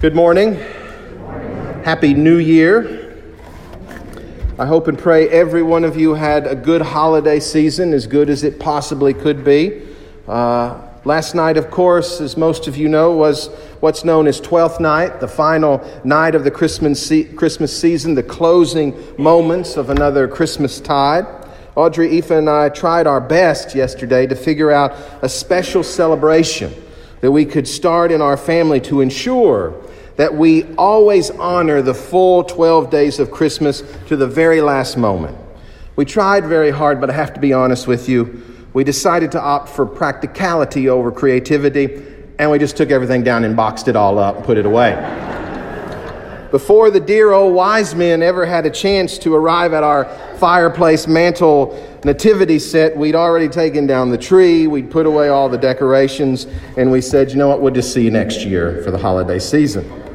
Good morning. Happy New Year. I hope and pray every one of you had a good holiday season, as good as it possibly could be. Uh, last night, of course, as most of you know, was what's known as Twelfth Night, the final night of the Christmas, se- Christmas season, the closing moments of another Christmas tide. Audrey, Aoife, and I tried our best yesterday to figure out a special celebration that we could start in our family to ensure that we always honor the full 12 days of Christmas to the very last moment. We tried very hard, but I have to be honest with you. We decided to opt for practicality over creativity, and we just took everything down and boxed it all up and put it away. Before the dear old wise men ever had a chance to arrive at our fireplace mantle nativity set, we'd already taken down the tree, we'd put away all the decorations, and we said, you know what, we'll just see you next year for the holiday season.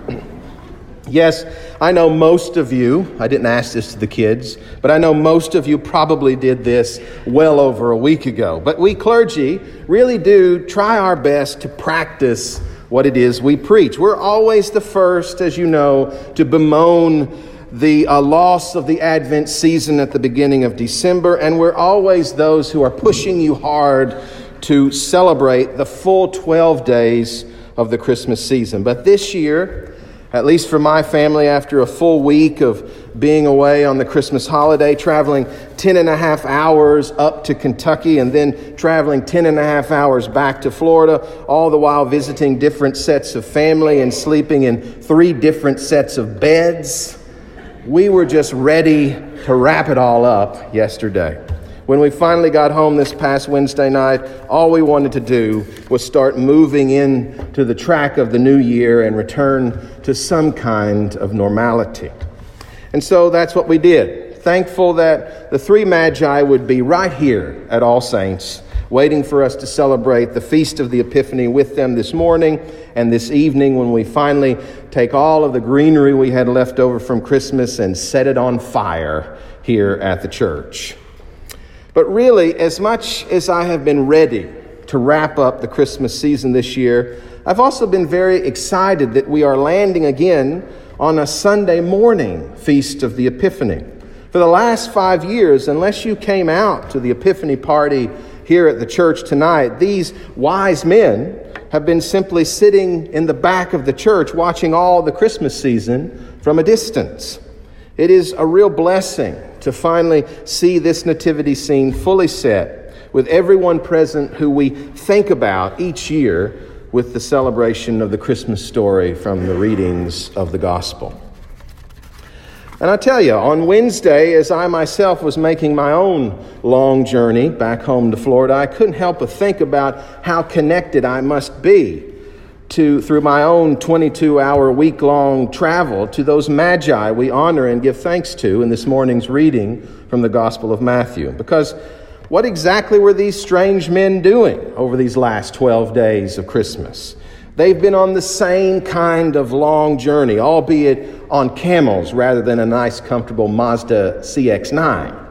Yes, I know most of you, I didn't ask this to the kids, but I know most of you probably did this well over a week ago. But we clergy really do try our best to practice what it is we preach. We're always the first, as you know, to bemoan the uh, loss of the Advent season at the beginning of December, and we're always those who are pushing you hard to celebrate the full 12 days of the Christmas season. But this year, at least for my family, after a full week of being away on the Christmas holiday, traveling 10 and a half hours up to Kentucky and then traveling 10 and a half hours back to Florida, all the while visiting different sets of family and sleeping in three different sets of beds, we were just ready to wrap it all up yesterday. When we finally got home this past Wednesday night, all we wanted to do was start moving into the track of the new year and return to some kind of normality. And so that's what we did. Thankful that the three magi would be right here at All Saints, waiting for us to celebrate the Feast of the Epiphany with them this morning and this evening when we finally take all of the greenery we had left over from Christmas and set it on fire here at the church. But really, as much as I have been ready to wrap up the Christmas season this year, I've also been very excited that we are landing again on a Sunday morning feast of the Epiphany. For the last five years, unless you came out to the Epiphany party here at the church tonight, these wise men have been simply sitting in the back of the church watching all the Christmas season from a distance. It is a real blessing to finally see this nativity scene fully set with everyone present who we think about each year with the celebration of the Christmas story from the readings of the gospel. And I tell you, on Wednesday, as I myself was making my own long journey back home to Florida, I couldn't help but think about how connected I must be to, through my own 22 hour week long travel to those magi we honor and give thanks to in this morning's reading from the Gospel of Matthew. Because what exactly were these strange men doing over these last 12 days of Christmas? They've been on the same kind of long journey, albeit on camels rather than a nice, comfortable Mazda CX 9.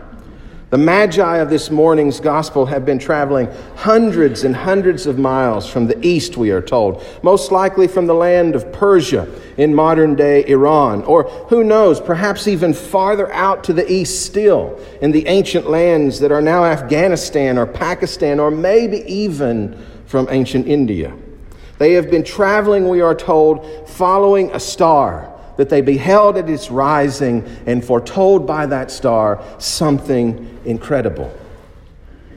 The Magi of this morning's gospel have been traveling hundreds and hundreds of miles from the east, we are told, most likely from the land of Persia in modern day Iran, or who knows, perhaps even farther out to the east still, in the ancient lands that are now Afghanistan or Pakistan, or maybe even from ancient India. They have been traveling, we are told, following a star that they beheld at its rising and foretold by that star something incredible.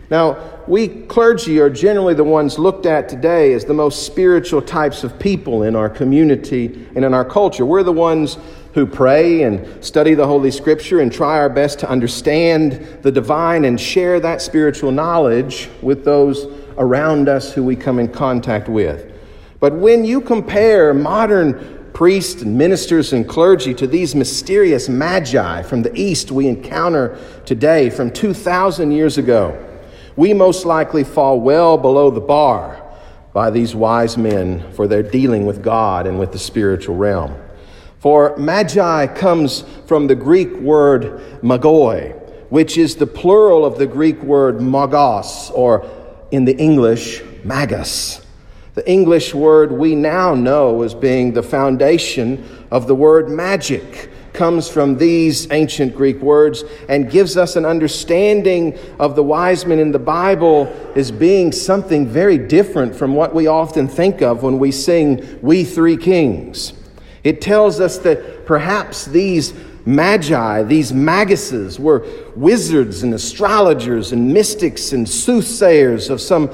Now, we clergy are generally the ones looked at today as the most spiritual types of people in our community and in our culture. We're the ones who pray and study the Holy Scripture and try our best to understand the divine and share that spiritual knowledge with those around us who we come in contact with. But when you compare modern priests and ministers and clergy to these mysterious magi from the east we encounter today from 2,000 years ago, we most likely fall well below the bar by these wise men for their dealing with God and with the spiritual realm. For magi comes from the Greek word magoi, which is the plural of the Greek word magos, or in the English, magus. The English word we now know as being the foundation of the word magic comes from these ancient Greek words and gives us an understanding of the wise men in the Bible as being something very different from what we often think of when we sing We Three Kings. It tells us that perhaps these magi, these maguses, were wizards and astrologers and mystics and soothsayers of some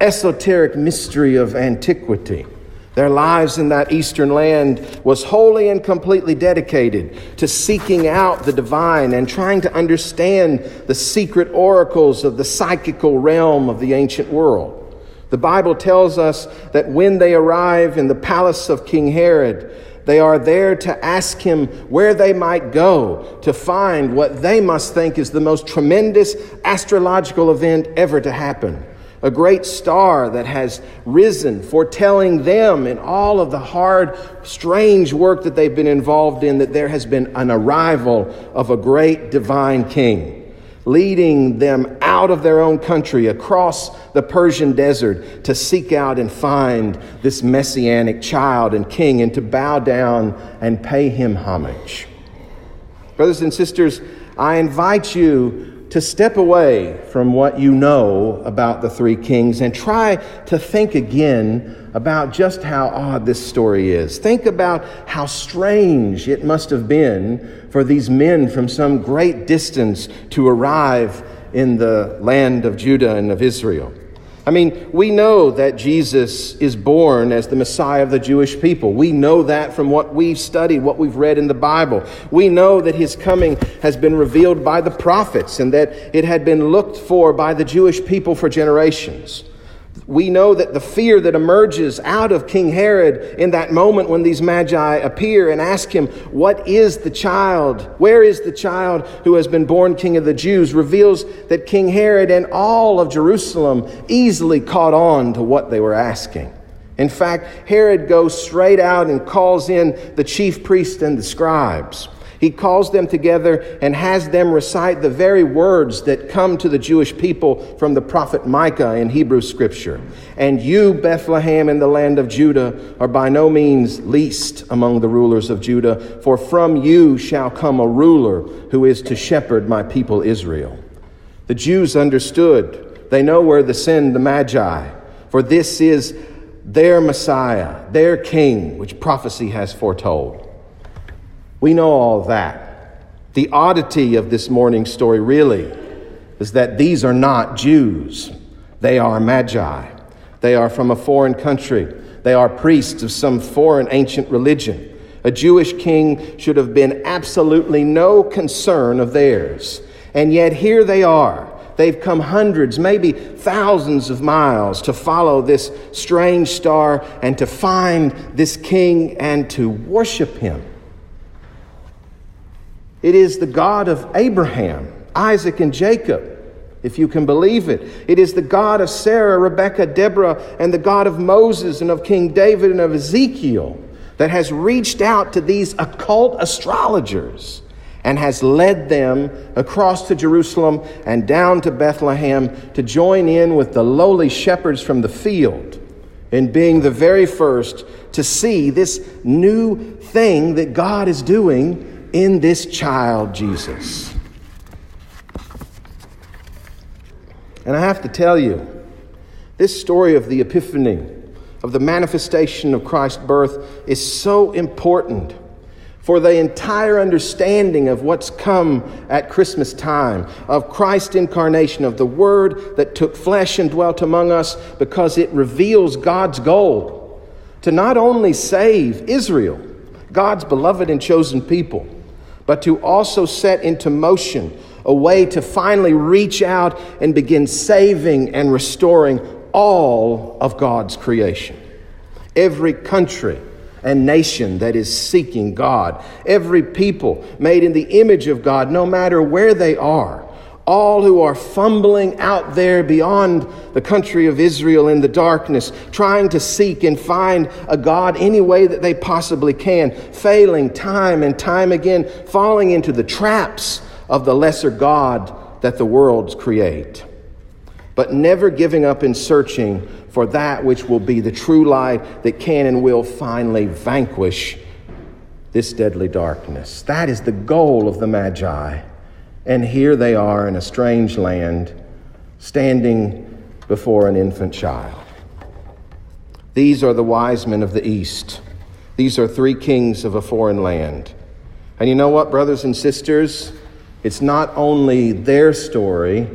esoteric mystery of antiquity. Their lives in that eastern land was wholly and completely dedicated to seeking out the divine and trying to understand the secret oracles of the psychical realm of the ancient world. The Bible tells us that when they arrive in the palace of King Herod, they are there to ask him where they might go to find what they must think is the most tremendous astrological event ever to happen a great star that has risen, foretelling them in all of the hard, strange work that they've been involved in, that there has been an arrival of a great divine king, leading them out of their own country across the Persian desert to seek out and find this messianic child and king and to bow down and pay him homage. Brothers and sisters, I invite you to step away from what you know about the three kings and try to think again about just how odd this story is. Think about how strange it must have been for these men from some great distance to arrive in the land of Judah and of Israel. I mean, we know that Jesus is born as the Messiah of the Jewish people. We know that from what we've studied, what we've read in the Bible. We know that his coming has been revealed by the prophets and that it had been looked for by the Jewish people for generations we know that the fear that emerges out of King Herod in that moment when these magi appear and ask him, What is the child? Where is the child who has been born King of the Jews? reveals that King Herod and all of Jerusalem easily caught on to what they were asking. In fact, Herod goes straight out and calls in the chief priests and the scribes. He calls them together and has them recite the very words that come to the Jewish people from the prophet Micah in Hebrew scripture. And you, Bethlehem, in the land of Judah, are by no means least among the rulers of Judah, for from you shall come a ruler who is to shepherd my people Israel. The Jews understood. They know where to send the Magi, for this is their Messiah, their King, which prophecy has foretold. We know all that. The oddity of this morning's story really is that these are not Jews, they are magi. They are from a foreign country, they are priests of some foreign ancient religion. A Jewish king should have been absolutely no concern of theirs. And yet here they are. They've come hundreds, maybe thousands of miles to follow this strange star and to find this king and to worship him. It is the God of Abraham, Isaac, and Jacob, if you can believe it. It is the God of Sarah, Rebekah, Deborah, and the God of Moses and of King David and of Ezekiel that has reached out to these occult astrologers and has led them across to Jerusalem and down to Bethlehem to join in with the lowly shepherds from the field in being the very first to see this new thing that God is doing in this child, Jesus. And I have to tell you, this story of the Epiphany, of the manifestation of Christ's birth, is so important for the entire understanding of what's come at Christmas time, of Christ's incarnation, of the Word that took flesh and dwelt among us, because it reveals God's goal to not only save Israel, God's beloved and chosen people, but to also set into motion a way to finally reach out and begin saving and restoring all of God's creation. Every country and nation that is seeking God, every people made in the image of God, no matter where they are, all who are fumbling out there beyond the country of Israel in the darkness, trying to seek and find a God any way that they possibly can, failing time and time again, falling into the traps of the lesser God that the worlds create. but never giving up in searching for that which will be the true light that can and will finally vanquish this deadly darkness. That is the goal of the Magi. And here they are in a strange land, standing before an infant child. These are the wise men of the East. These are three kings of a foreign land. And you know what, brothers and sisters? It's not only their story,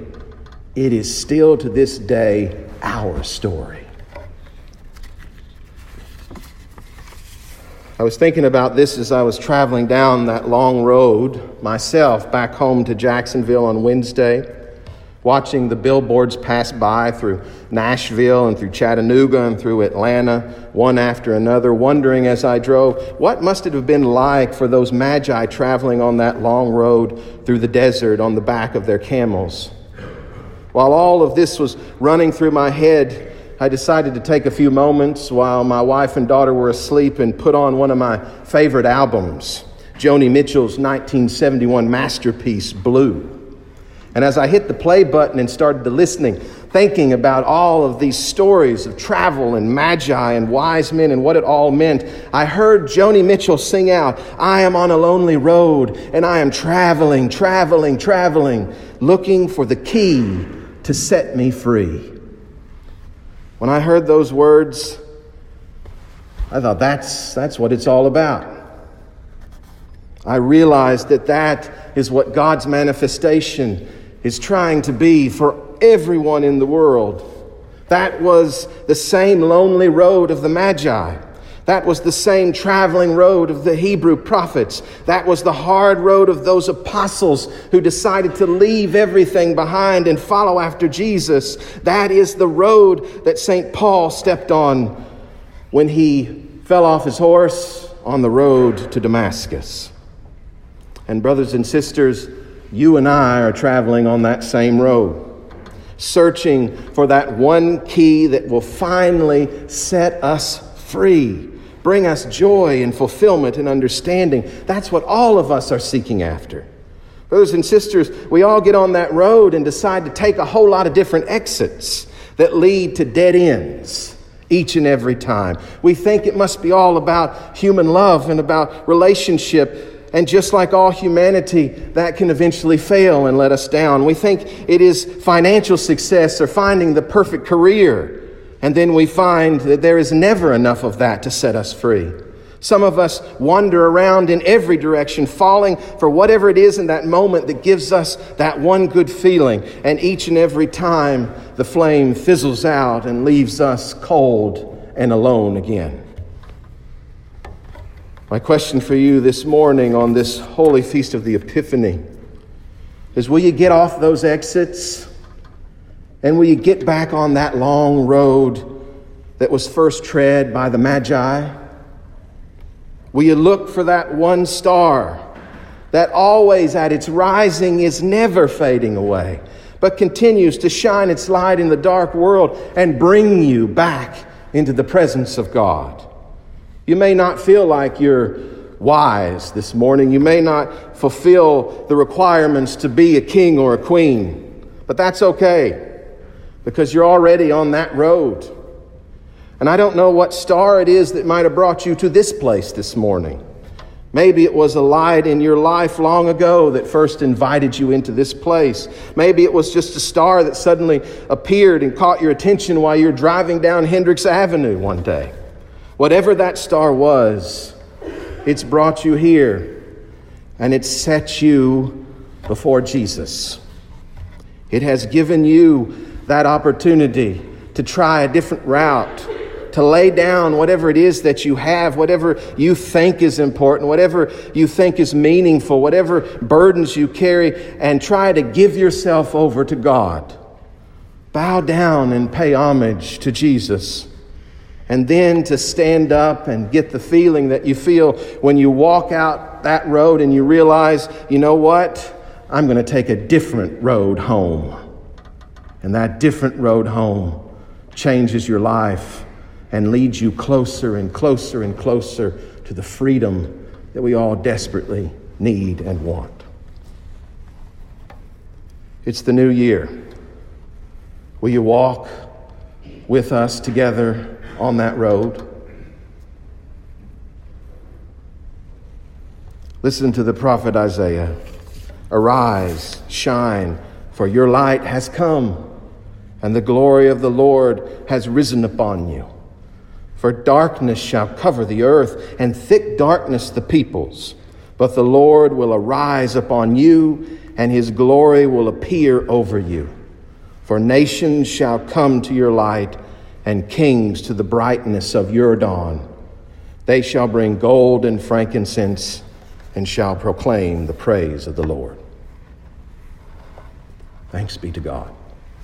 it is still to this day our story. I was thinking about this as I was traveling down that long road myself back home to Jacksonville on Wednesday, watching the billboards pass by through Nashville and through Chattanooga and through Atlanta, one after another, wondering as I drove, what must it have been like for those magi traveling on that long road through the desert on the back of their camels? While all of this was running through my head, I decided to take a few moments while my wife and daughter were asleep and put on one of my favorite albums, Joni Mitchell's 1971 masterpiece, Blue. And as I hit the play button and started to listening, thinking about all of these stories of travel and magi and wise men and what it all meant, I heard Joni Mitchell sing out, I am on a lonely road and I am traveling, traveling, traveling, looking for the key to set me free. When I heard those words, I thought that's, that's what it's all about. I realized that that is what God's manifestation is trying to be for everyone in the world. That was the same lonely road of the Magi. That was the same traveling road of the Hebrew prophets. That was the hard road of those apostles who decided to leave everything behind and follow after Jesus. That is the road that St. Paul stepped on when he fell off his horse on the road to Damascus. And, brothers and sisters, you and I are traveling on that same road, searching for that one key that will finally set us free bring us joy and fulfillment and understanding. That's what all of us are seeking after. Brothers and sisters, we all get on that road and decide to take a whole lot of different exits that lead to dead ends each and every time. We think it must be all about human love and about relationship. And just like all humanity, that can eventually fail and let us down. We think it is financial success or finding the perfect career and then we find that there is never enough of that to set us free. Some of us wander around in every direction, falling for whatever it is in that moment that gives us that one good feeling. And each and every time, the flame fizzles out and leaves us cold and alone again. My question for you this morning on this holy feast of the Epiphany is will you get off those exits? And will you get back on that long road that was first tread by the Magi? Will you look for that one star that always at its rising is never fading away, but continues to shine its light in the dark world and bring you back into the presence of God? You may not feel like you're wise this morning. You may not fulfill the requirements to be a king or a queen, but that's okay because you're already on that road. And I don't know what star it is that might have brought you to this place this morning. Maybe it was a light in your life long ago that first invited you into this place. Maybe it was just a star that suddenly appeared and caught your attention while you're driving down Hendricks Avenue one day. Whatever that star was, it's brought you here and it set you before Jesus. It has given you that opportunity to try a different route, to lay down whatever it is that you have, whatever you think is important, whatever you think is meaningful, whatever burdens you carry, and try to give yourself over to God. Bow down and pay homage to Jesus. And then to stand up and get the feeling that you feel when you walk out that road and you realize, you know what? I'm going to take a different road home. And that different road home changes your life and leads you closer and closer and closer to the freedom that we all desperately need and want. It's the new year. Will you walk with us together on that road? Listen to the prophet Isaiah. Arise, shine, for your light has come, and the glory of the Lord has risen upon you. For darkness shall cover the earth, and thick darkness the peoples. But the Lord will arise upon you, and his glory will appear over you. For nations shall come to your light, and kings to the brightness of your dawn. They shall bring gold and frankincense, and shall proclaim the praise of the Lord. Thanks be to God.